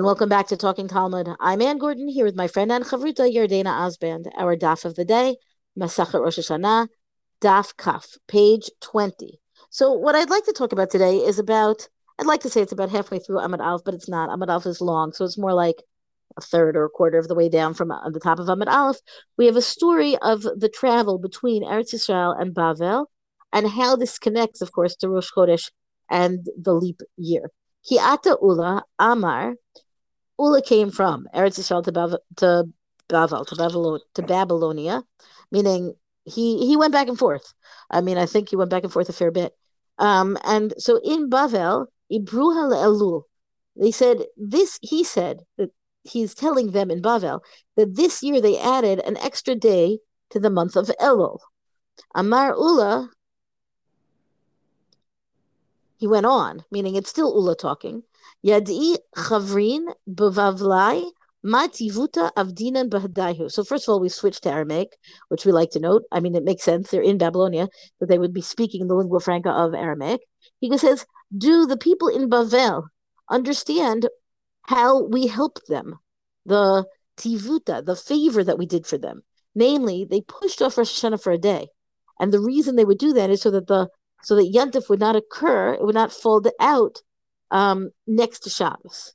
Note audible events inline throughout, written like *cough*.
And welcome back to Talking Talmud. I'm Ann Gordon here with my friend and Chavruta Yardena Osband. Our daf of the day, Masachet Rosh Hashanah, daf kaf, page 20. So what I'd like to talk about today is about, I'd like to say it's about halfway through Amud Aleph, but it's not. Amud Aleph is long, so it's more like a third or a quarter of the way down from uh, the top of Amud Aleph. We have a story of the travel between Eretz Yisrael and Bavel and how this connects, of course, to Rosh Chodesh and the leap year. Kiata Ula Amar. Ula came from Eretz Yisrael to, Bav- to Bavel, to, Babylon, to Babylonia, meaning he he went back and forth. I mean, I think he went back and forth a fair bit. Um, and so in Bavel, Ibruha Elul, they said this. He said that he's telling them in Bavel that this year they added an extra day to the month of Elul. Amar Ula he went on, meaning it's still Ula talking. Yadi chavrin bevavlai mativuta avdinan bahadaihu. So first of all, we switched to Aramaic, which we like to note. I mean, it makes sense. They're in Babylonia, that they would be speaking the lingua franca of Aramaic. He says, do the people in Bavel understand how we helped them? The tivuta, the favor that we did for them. Namely, they pushed off Rosh Hashanah for a day. And the reason they would do that is so that the so that Yantif would not occur, it would not fold out um, next to Shabbos.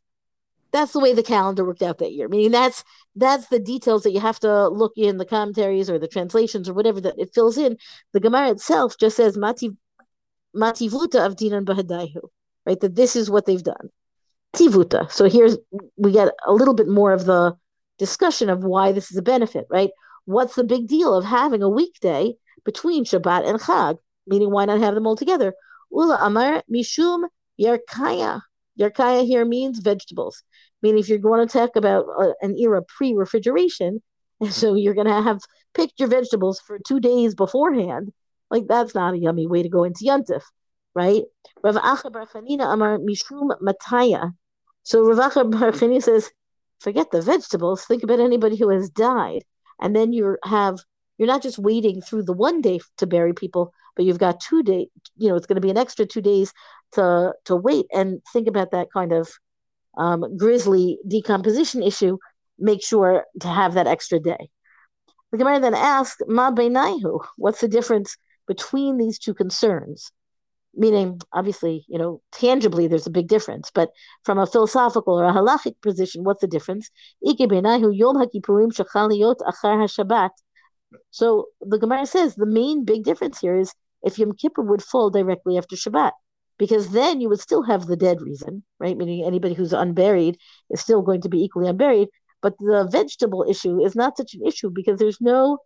That's the way the calendar worked out that year. Meaning that's that's the details that you have to look in the commentaries or the translations or whatever that it fills in. The Gemara itself just says Mati Mativuta of Dinan Bahadaihu, right? That this is what they've done. Tivuta. So here's we get a little bit more of the discussion of why this is a benefit, right? What's the big deal of having a weekday between Shabbat and Chag? meaning why not have them all together? Ula amar mishum yarkaya. Yarkaya here means vegetables. I mean, if you're going to talk about uh, an era pre-refrigeration, and *laughs* so you're going to have picked your vegetables for two days beforehand, like that's not a yummy way to go into Yontif, right? Rav Acha Barchanina Amar Mishum Mataya. So Rav Acha Barchanina says, forget the vegetables. Think about anybody who has died, and then you have you're not just waiting through the one day to bury people, but you've got two days, you know, it's going to be an extra two days to to wait and think about that kind of um, grisly decomposition issue. Make sure to have that extra day. The Gemara then asks, "Ma beinaihu? What's the difference between these two concerns?" Meaning, obviously, you know, tangibly, there's a big difference. But from a philosophical or a halachic position, what's the difference? Yom So the Gemara says the main big difference here is if Yom Kippur would fall directly after Shabbat, because then you would still have the dead reason, right? Meaning anybody who's unburied is still going to be equally unburied. But the vegetable issue is not such an issue because there's no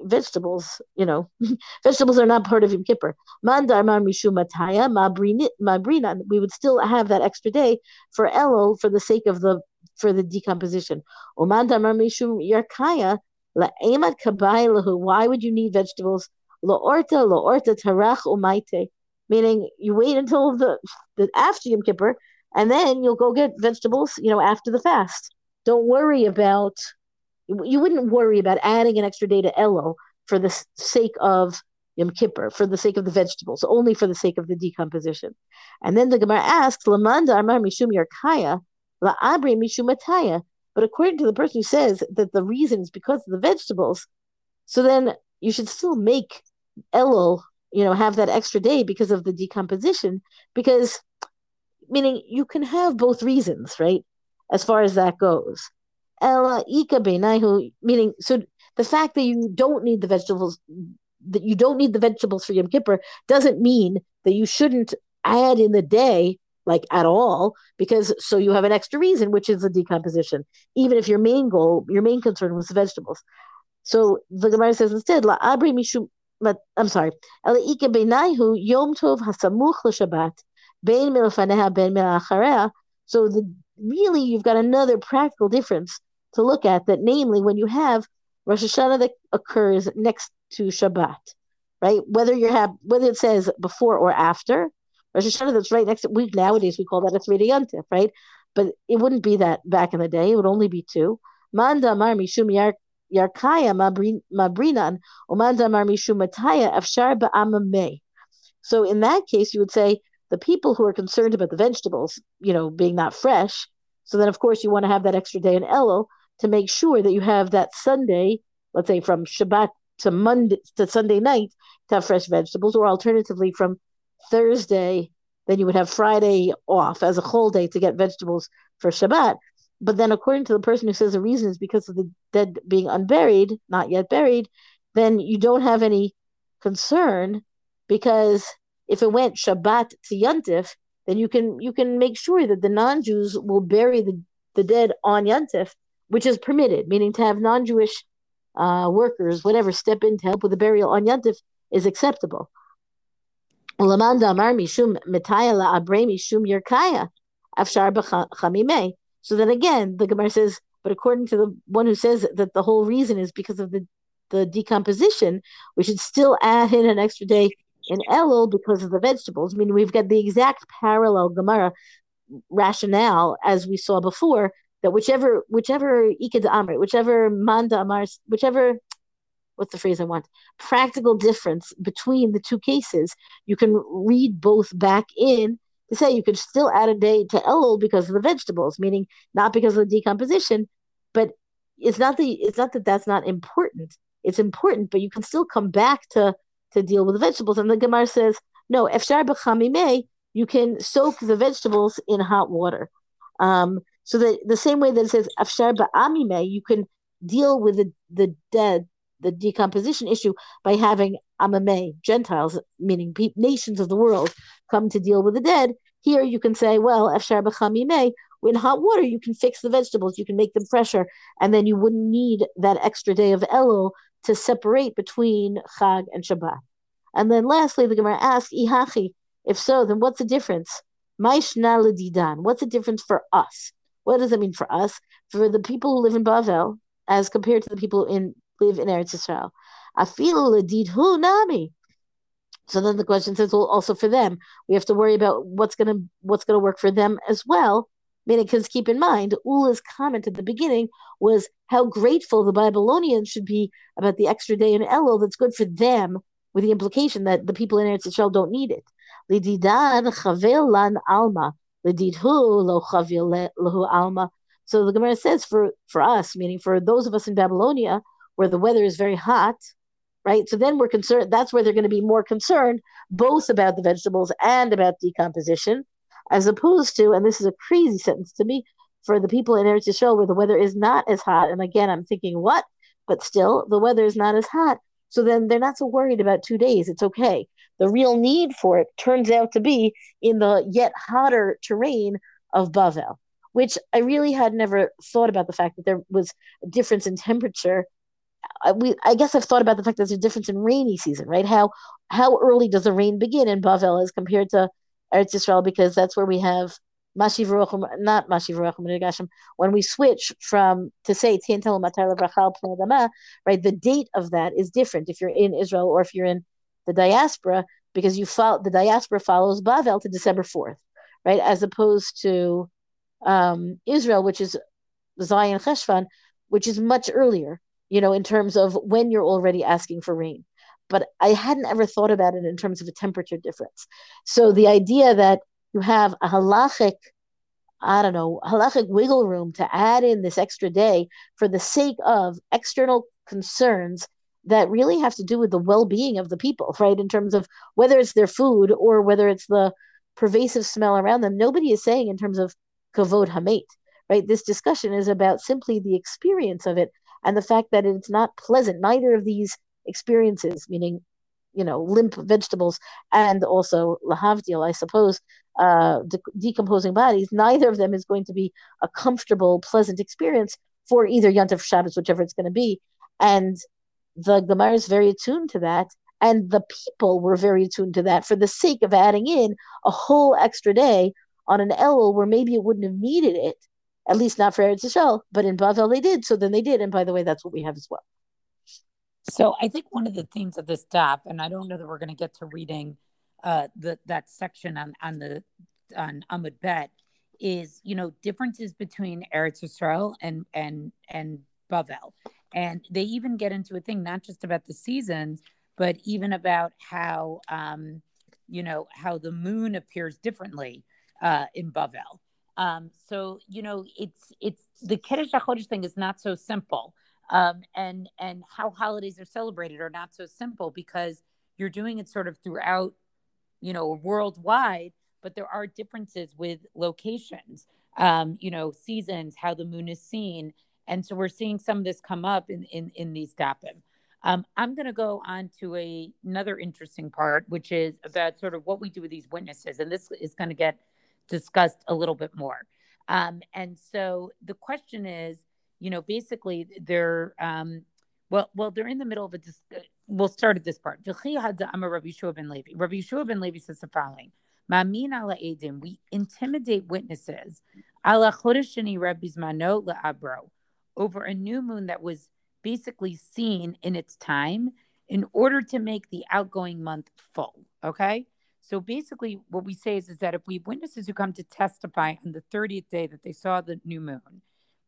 vegetables, you know, *laughs* vegetables are not part of Yom Kippur. Mandar mar mishu. We would still have that extra day for Elul for the sake of the for the decomposition. Omandar mar mishum yarkaya la'emat kabaylahu. Why would you need vegetables? La'orta, la'orta tarach umaite. Meaning you wait until the, the after Yom Kippur, and then you'll go get vegetables, you know, after the fast. Don't worry about, you wouldn't worry about adding an extra day to Elul for the sake of Yom Kippur, for the sake of the vegetables, only for the sake of the decomposition. And then the Gemara asks, Lamanda Amar Mishum Yarkaya, La'abri Mishum Mataya. But according to the person who says that the reason is because of the vegetables, so then you should still make Elul, you know, have that extra day because of the decomposition, because meaning you can have both reasons, right? As far as that goes. Ella ika beinahu, meaning so the fact that you don't need the vegetables that you don't need the vegetables for Yom Kippur doesn't mean that you shouldn't add in the day like at all because so you have an extra reason which is the decomposition even if your main goal your main concern was the vegetables so the Gemara says instead la abri mishum but I'm sorry. Yom Tov Hasamuch Shabbat Bein Milacharea. So the really you've got another practical difference to look at. That namely, when you have Rosh Hashanah that occurs next to Shabbat, right? Whether you have whether it says before or after Rosh Hashanah that's right next week nowadays we call that a three day yontif, right? But it wouldn't be that back in the day. It would only be two. Manda Mar Mishum Yarkaya Mabrinan, Umanda Marmishu Mataya Afshar Ba'amame. So in that case, you would say the people who are concerned about the vegetables, you know, being not fresh. So then, of course, you want to have that extra day in Elul to make sure that you have that Sunday, let's say from Shabbat to Monday to Sunday night, to have fresh vegetables, or alternatively from Thursday, then you would have Friday off as a whole day to get vegetables for Shabbat. But then, according to the person who says the reason is because of the dead being unburied, not yet buried, then you don't have any concern because if it went Shabbat to Yontif, then you can you can make sure that the non-Jews will bury the, the dead on Yontif, which is permitted, meaning to have non-Jewish uh, workers, whatever, step in to help with the burial on Yontif is acceptable. So then again, the Gemara says, but according to the one who says that the whole reason is because of the, the decomposition, we should still add in an extra day in Elul because of the vegetables. I mean, we've got the exact parallel Gemara rationale as we saw before that whichever whichever ikad amr, whichever manda amar, whichever what's the phrase I want? Practical difference between the two cases. You can read both back in to say you could still add a day to Elul because of the vegetables, meaning not because of the decomposition, but it's not the it's not that that's not important. It's important, but you can still come back to to deal with the vegetables. And the Gemara says, no, efshar b'chamimei, you can soak the vegetables in hot water. Um, so that the same way that it says afshar ba'amime, you can deal with the, the dead, the decomposition issue by having amame, Gentiles, meaning nations of the world, come to deal with the dead. Here you can say, well, efshar b'chamime, in hot water you can fix the vegetables, you can make them fresher, and then you wouldn't need that extra day of Elul to separate between Chag and Shabbat. And then lastly, the Gemara asks, Ihachi, if so, then what's the difference? Maishna ledidan. What's the difference for us? What does that mean for us? For the people who live in Bavel, as compared to the people who in live in Eretz Israel. Afilu ledidhu nami. So then the question says, well, also for them, we have to worry about what's gonna what's gonna work for them as well. Meaning, because keep in mind, Ula's comment at the beginning was how grateful the Babylonians should be about the extra day in Elul that's good for them, with the implication that the people in Eretz Yisrael don't need it. Alma, alma. So the Gemara says for for us, meaning for those of us in Babylonia, where the weather is very hot, right? So then we're concerned. That's where they're going to be more concerned, both about the vegetables and about decomposition as opposed to, and this is a crazy sentence to me, for the people in Eretz Yisrael where the weather is not as hot. And again, I'm thinking, what? But still, the weather is not as hot. So then they're not so worried about two days. It's okay. The real need for it turns out to be in the yet hotter terrain of Bavel, which I really had never thought about the fact that there was a difference in temperature. I, we, I guess I've thought about the fact that there's a difference in rainy season, right? How how early does the rain begin in Bavel as compared to Eretz Yisrael because that's where we have Mashiv Ruchim, not Mashiv Ruchim When we switch from to say Tientel right? The date of that is different if you're in Israel or if you're in the diaspora because you follow the diaspora follows Bavel to December fourth, right? As opposed to um, Israel, which is Zion Cheshvan, which is much earlier. You know, in terms of when you're already asking for rain but I hadn't ever thought about it in terms of a temperature difference. So the idea that you have a halachic, I don't know, halachic wiggle room to add in this extra day for the sake of external concerns that really have to do with the well-being of the people, right? In terms of whether it's their food or whether it's the pervasive smell around them. Nobody is saying in terms of kavod hamet, right? This discussion is about simply the experience of it and the fact that it's not pleasant. Neither of these experiences, meaning, you know, limp vegetables and also lahavdil, I suppose, uh, de- decomposing bodies. Neither of them is going to be a comfortable, pleasant experience for either Yontif Shabbos, whichever it's going to be. And the Gemara is very attuned to that. And the people were very attuned to that for the sake of adding in a whole extra day on an Elul where maybe it wouldn't have needed it, at least not for Eretz Yisrael, but in Bavel they did. So then they did. And by the way, that's what we have as well. So I think one of the themes of this stuff, and I don't know that we're going to get to reading uh, the that section on on the on Amud Bet, is you know differences between Eretz Yisrael and and and Bavel, and they even get into a thing not just about the seasons, but even about how um, you know, how the moon appears differently uh, in Bavel. Um, so you know, it's it's the Kiddush HaChodesh thing is not so simple, um, and and how holidays are celebrated are not so simple because you're doing it sort of throughout, you know, worldwide, but there are differences with locations, um, you know, seasons, how the moon is seen, and so we're seeing some of this come up in in in these dapim. Um, I'm going to go on to a, another interesting part, which is about sort of what we do with these witnesses, and this is going to get discussed a little bit more. Um, and so the question is, you know, basically they're um, well, well, they're in the middle of a. Dis- we'll start at this part. Rabbi Yeshua ben Levi. Rabbi Yeshua ben Levi says the following: "Ma'min ala edim, we intimidate witnesses ala chodeshini Rabbi's mano le'abro over a new moon that was basically seen in its time in order to make the outgoing month full." Okay, so basically, what we say is, is that if we have witnesses who come to testify on the 30th day that they saw the new moon,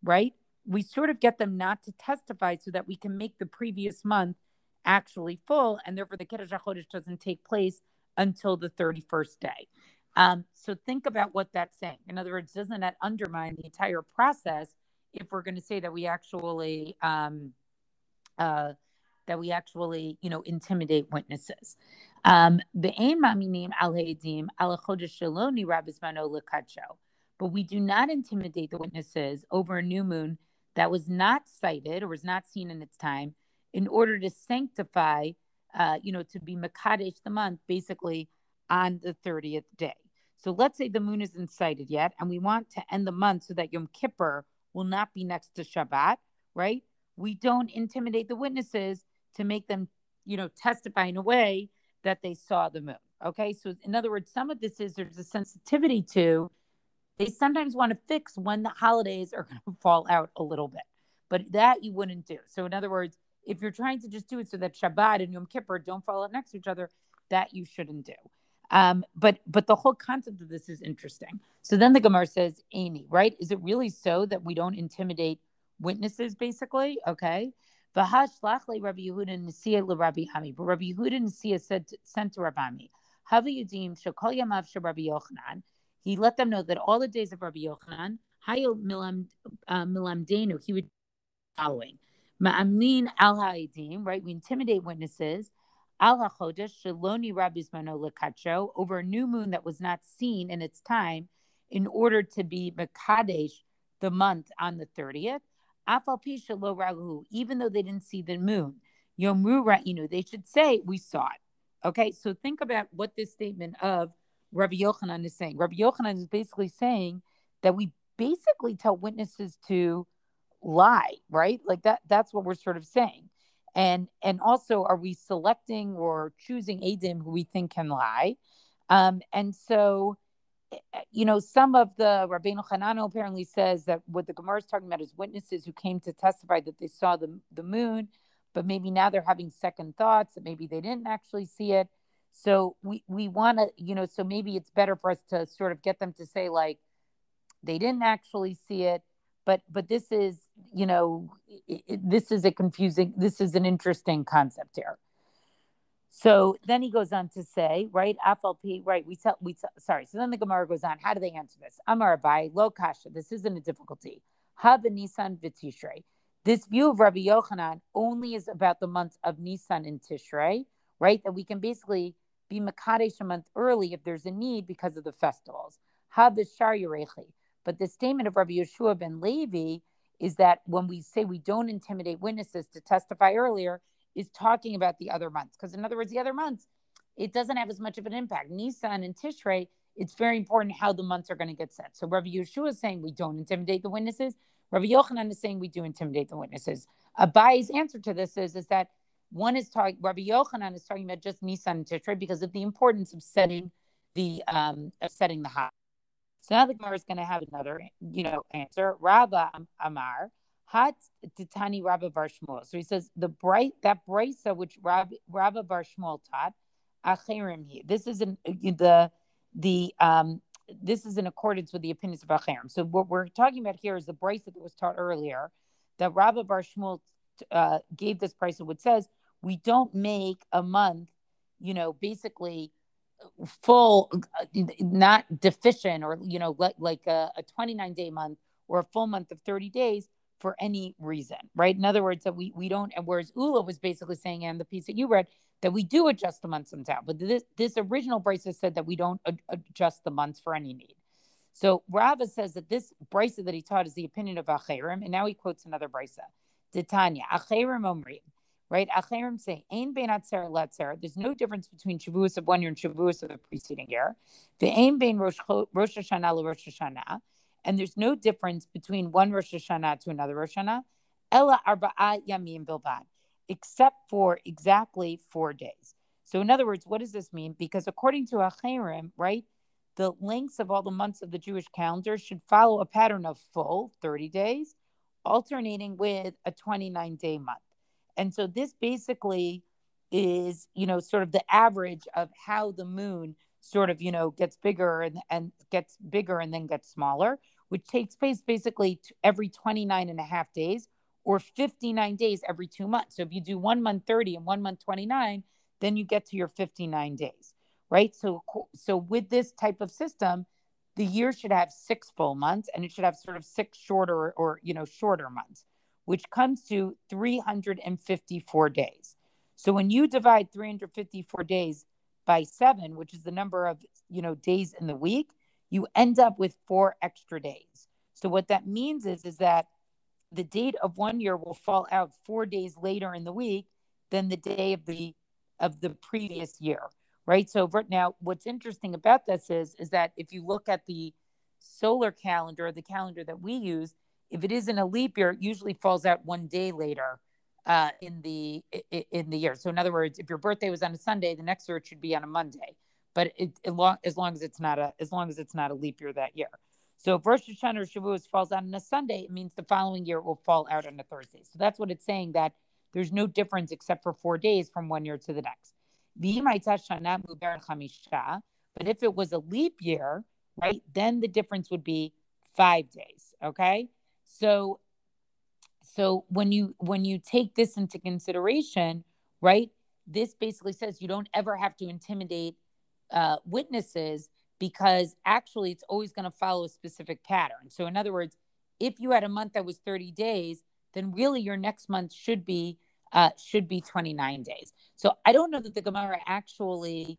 right? We sort of get them not to testify so that we can make the previous month actually full, and therefore the Kiddush HaChodesh doesn't take place until the 31st day. Um, so think about what that's saying. In other words, doesn't that undermine the entire process if we're going to say that we actually um, uh, that we actually, you know, intimidate witnesses? Um, but we do not intimidate the witnesses over a new moon that was not sighted or was not seen in its time in order to sanctify, uh, you know, to be Makadesh the month, basically on the 30th day. So let's say the moon isn't sighted yet, and we want to end the month so that Yom Kippur will not be next to Shabbat, right? We don't intimidate the witnesses to make them, you know, testify in a way that they saw the moon. Okay. So, in other words, some of this is there's a sensitivity to they sometimes want to fix when the holidays are *laughs* going to fall out a little bit, but that you wouldn't do. So, in other words, if you're trying to just do it so that Shabbat and Yom Kippur don't fall out next to each other, that you shouldn't do. Um, but but the whole concept of this is interesting. So then the Gemara says, Amy, right? Is it really so that we don't intimidate witnesses, basically? Okay. V'hashlach Rabbi Yehuda Nesiya Rabbi Ami. But Rabbi Yehuda Nesiya said sent to Rabbi Ami. Havi Yudim Shekol Yamav Rabbi Yochanan. He let them know that all the days of Rabbi Yochanan, Hayo Milam uh, Milamdenu, he would following. Ma'amin al ha'idim, right? We intimidate witnesses. Al hachodesh shaloni rabbis mano lekacho over a new moon that was not seen in its time, in order to be makadesh the month on the thirtieth even though they didn't see the moon. Yomru ra'inu, they should say, we saw it. Okay, so think about what this statement of Rabbi Yochanan is saying. Rabbi Yochanan is basically saying that we basically tell witnesses to lie, right? Like that, that's what we're sort of saying. And and also, are we selecting or choosing Adim who we think can lie? Um, and so you know, some of the Rabbeinu Hanano apparently says that what the Gemara is talking about is witnesses who came to testify that they saw the, the moon, but maybe now they're having second thoughts that maybe they didn't actually see it. So we, we want to, you know, so maybe it's better for us to sort of get them to say like they didn't actually see it, but but this is, you know, it, this is a confusing, this is an interesting concept here. So then he goes on to say, right, FLP, right, we tell, we tell, sorry. So then the Gemara goes on. How do they answer this? Amar by lo kasha. This isn't a difficulty. Hab Nisan v'tishrei. This view of Rabbi Yochanan only is about the months of Nisan and Tishrei, right? That we can basically be Makadesh a month early if there's a need because of the festivals. Hab Shar But the statement of Rabbi Yeshua ben Levi is that when we say we don't intimidate witnesses to testify earlier, is talking about the other months. Because, in other words, the other months, it doesn't have as much of an impact. Nisan and Tishrei, it's very important how the months are going to get set. So, Rabbi Yeshua is saying we don't intimidate the witnesses. Rabbi Yochanan is saying we do intimidate the witnesses. Abaye's answer to this is, is that one is talking, Rabbi Yochanan is talking about just Nisan and Tishrei because of the importance of setting the um of setting the hot. So now the Gemara is going to have another, you know, answer. Rabba Amar, Hat Titani Rabba Bar Shmuel. So he says the bright that brisa which Rab, Rabba Bar Shmuel taught, Acherim he. This is in the the um this is in accordance with the opinions of Acherim. So what we're talking about here is the brisa that was taught earlier, that Rabba Bar Shmuel uh, gave this brisa, which says we don't make a month, you know, basically full, not deficient, or you know, like like a, a 29 day month or a full month of 30 days for any reason, right? In other words, that we we don't. And whereas Ula was basically saying, and the piece that you read, that we do adjust the months sometimes, but this this original brisa said that we don't ad- adjust the months for any need. So Rava says that this brisa that he taught is the opinion of Acherim, and now he quotes another brisa. Titania, Acherim Omrim, right? Acherim say, Ain bein atzer letzer. There's no difference between Shavuos of one year and Shavuos of the preceding year. The Ain bein Rosh, Rosh Hashanah Rosh Hashanah. And there's no difference between one Rosh Hashanah to another Rosh Hashanah. Ella arba'a yamim bilbad, except for exactly four days. So in other words, what does this mean? Because according to Acherim, right, the lengths of all the months of the Jewish calendar should follow a pattern of full 30 days, alternating with a 29 day month. And so this basically is, you know, sort of the average of how the moon sort of, you know, gets bigger and, and gets bigger and then gets smaller, which takes place basically every 29 and a half days or 59 days every two months. So if you do one month 30 and one month 29, then you get to your 59 days, right? So, so with this type of system, the year should have six full months and it should have sort of six shorter or, you know, shorter months which comes to 354 days. So when you divide 354 days by seven, which is the number of you know days in the week, you end up with four extra days. So what that means is is that the date of one year will fall out four days later in the week than the day of the of the previous year, right? So now, what's interesting about this is is that if you look at the solar calendar, the calendar that we use, if it isn't a leap year, it usually falls out one day later uh, in the in the year. So in other words, if your birthday was on a Sunday, the next year it should be on a Monday. But it, it long, as long as it's not a as long as it's not a leap year that year. So if Rosh Hashanah or Shavuos falls out on a Sunday, it means the following year it will fall out on a Thursday. So that's what it's saying that there's no difference except for four days from one year to the next. But if it was a leap year, right, then the difference would be five days. Okay. So so when you when you take this into consideration, right? This basically says you don't ever have to intimidate uh, witnesses because actually it's always going to follow a specific pattern. So in other words, if you had a month that was 30 days, then really your next month should be uh, should be 29 days. So I don't know that the Gemara actually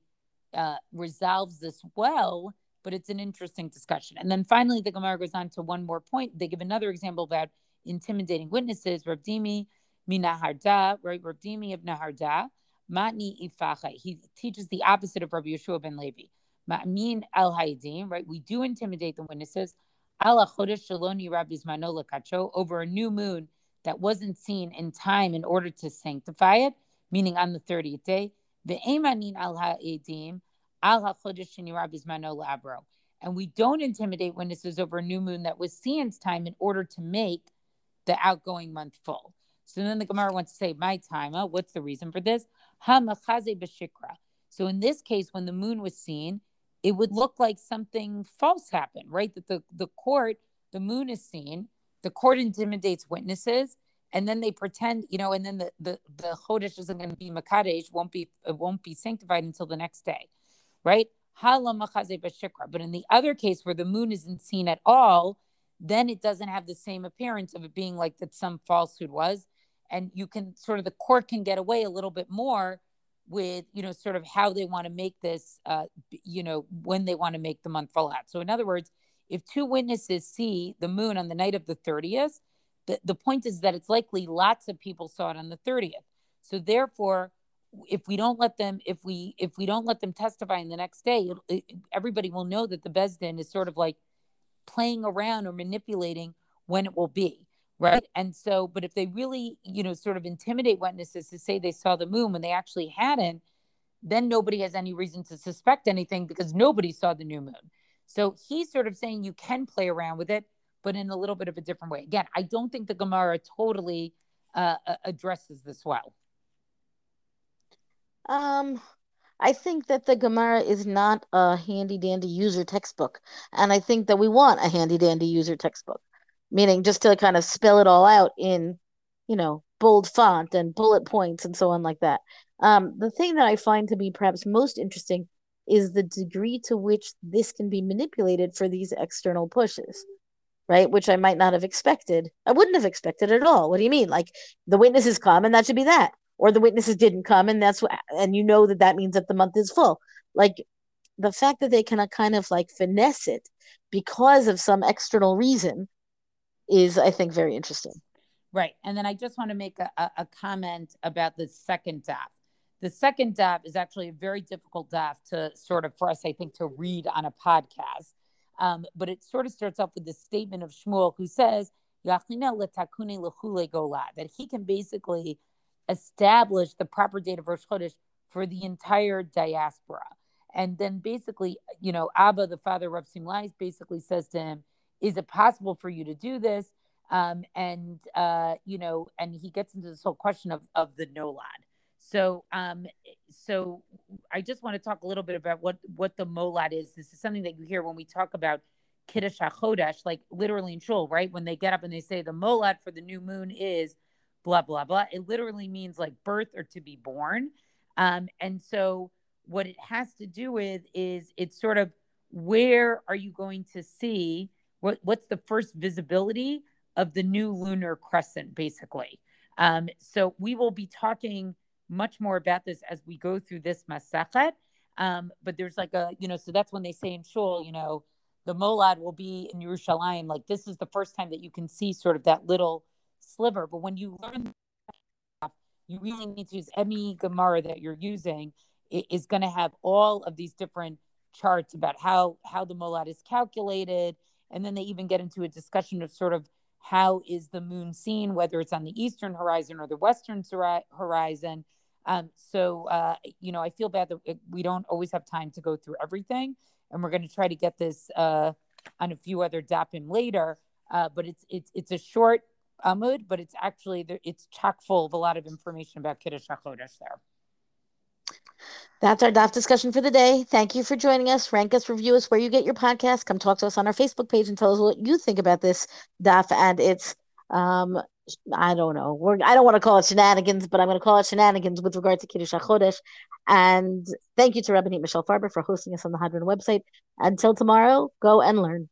uh, resolves this well but it's an interesting discussion. And then finally, the Gemara goes on to one more point. They give another example about intimidating witnesses. Rav Dimi minaharda, right? Rav Dimi of Naharda, matni ifacha. He teaches the opposite of Rabbi Yeshua ben Levi. Ma'min al haidim, right? We do intimidate the witnesses. Ala chodesh shaloni rabbi's manola kacho over a new moon that wasn't seen in time in order to sanctify it, meaning on the 30th day. The emanin al haidim and we don't intimidate witnesses over a new moon that was seeing's time in order to make the outgoing month full. So then the Gemara wants to say, my time, uh, what's the reason for this? Ha machase bashikra. So in this case, when the moon was seen, it would look like something false happened, right? That the, the court, the moon is seen, the court intimidates witnesses, and then they pretend, you know, and then the the, the Chodesh isn't going to be Makadesh, won't be it won't be sanctified until the next day right? But in the other case where the moon isn't seen at all, then it doesn't have the same appearance of it being like that some falsehood was. And you can sort of the court can get away a little bit more with, you know, sort of how they want to make this, uh, you know, when they want to make the month fall out. So, in other words, if two witnesses see the moon on the night of the 30th, the, the point is that it's likely lots of people saw it on the 30th. So, therefore, if we don't let them if we if we don't let them testify in the next day it, everybody will know that the Din is sort of like playing around or manipulating when it will be right? And so but if they really you know sort of intimidate witnesses to say they saw the moon when they actually hadn't then nobody has any reason to suspect anything because nobody saw the new moon. So he's sort of saying you can play around with it but in a little bit of a different way. Again i don't think the gemara totally uh, addresses this well. Um, I think that the Gemara is not a handy dandy user textbook. And I think that we want a handy dandy user textbook, meaning just to kind of spell it all out in, you know, bold font and bullet points and so on like that. Um, the thing that I find to be perhaps most interesting is the degree to which this can be manipulated for these external pushes right? Which I might not have expected. I wouldn't have expected at all. What do you mean? Like the witnesses come and that should be that, or the witnesses didn't come and that's what, and you know that that means that the month is full. Like the fact that they can kind of like finesse it because of some external reason is, I think, very interesting. Right. And then I just want to make a, a comment about the second daf. The second daf is actually a very difficult daf to sort of, for us, I think, to read on a podcast. Um, but it sort of starts off with the statement of Shmuel, who says, that he can basically establish the proper date of Rosh Chodesh for the entire diaspora. And then basically, you know, Abba, the father of Simlais, basically says to him, Is it possible for you to do this? Um, and uh, you know, and he gets into this whole question of of the molad. So, um, so I just want to talk a little bit about what what the molad is. This is something that you hear when we talk about kiddush hachodesh, like literally in shul, right? When they get up and they say the molad for the new moon is blah blah blah. It literally means like birth or to be born. Um, and so what it has to do with is it's sort of where are you going to see what what's the first visibility of the new lunar crescent, basically. Um, so we will be talking much more about this as we go through this masachet. Um, but there's like a, you know, so that's when they say in Shul, you know, the Molad will be in Yerushalayim. Like this is the first time that you can see sort of that little sliver. But when you learn, you really need to use any Gemara that you're using it is going to have all of these different charts about how how the Molad is calculated, and then they even get into a discussion of sort of how is the moon seen, whether it's on the eastern horizon or the western horizon. Um, so, uh, you know, I feel bad that we don't always have time to go through everything, and we're going to try to get this uh, on a few other dapim later. Uh, but it's it's it's a short amud, but it's actually it's chock full of a lot of information about Kiddush HaChodesh there. That's our DAF discussion for the day. Thank you for joining us. Rank us, review us where you get your podcast. Come talk to us on our Facebook page and tell us what you think about this DAF and its um I don't know. We're, I don't want to call it shenanigans, but I'm going to call it shenanigans with regard to Kiddush HaChodesh. And thank you to Rabbanit Michelle Farber for hosting us on the Hadran website. Until tomorrow, go and learn.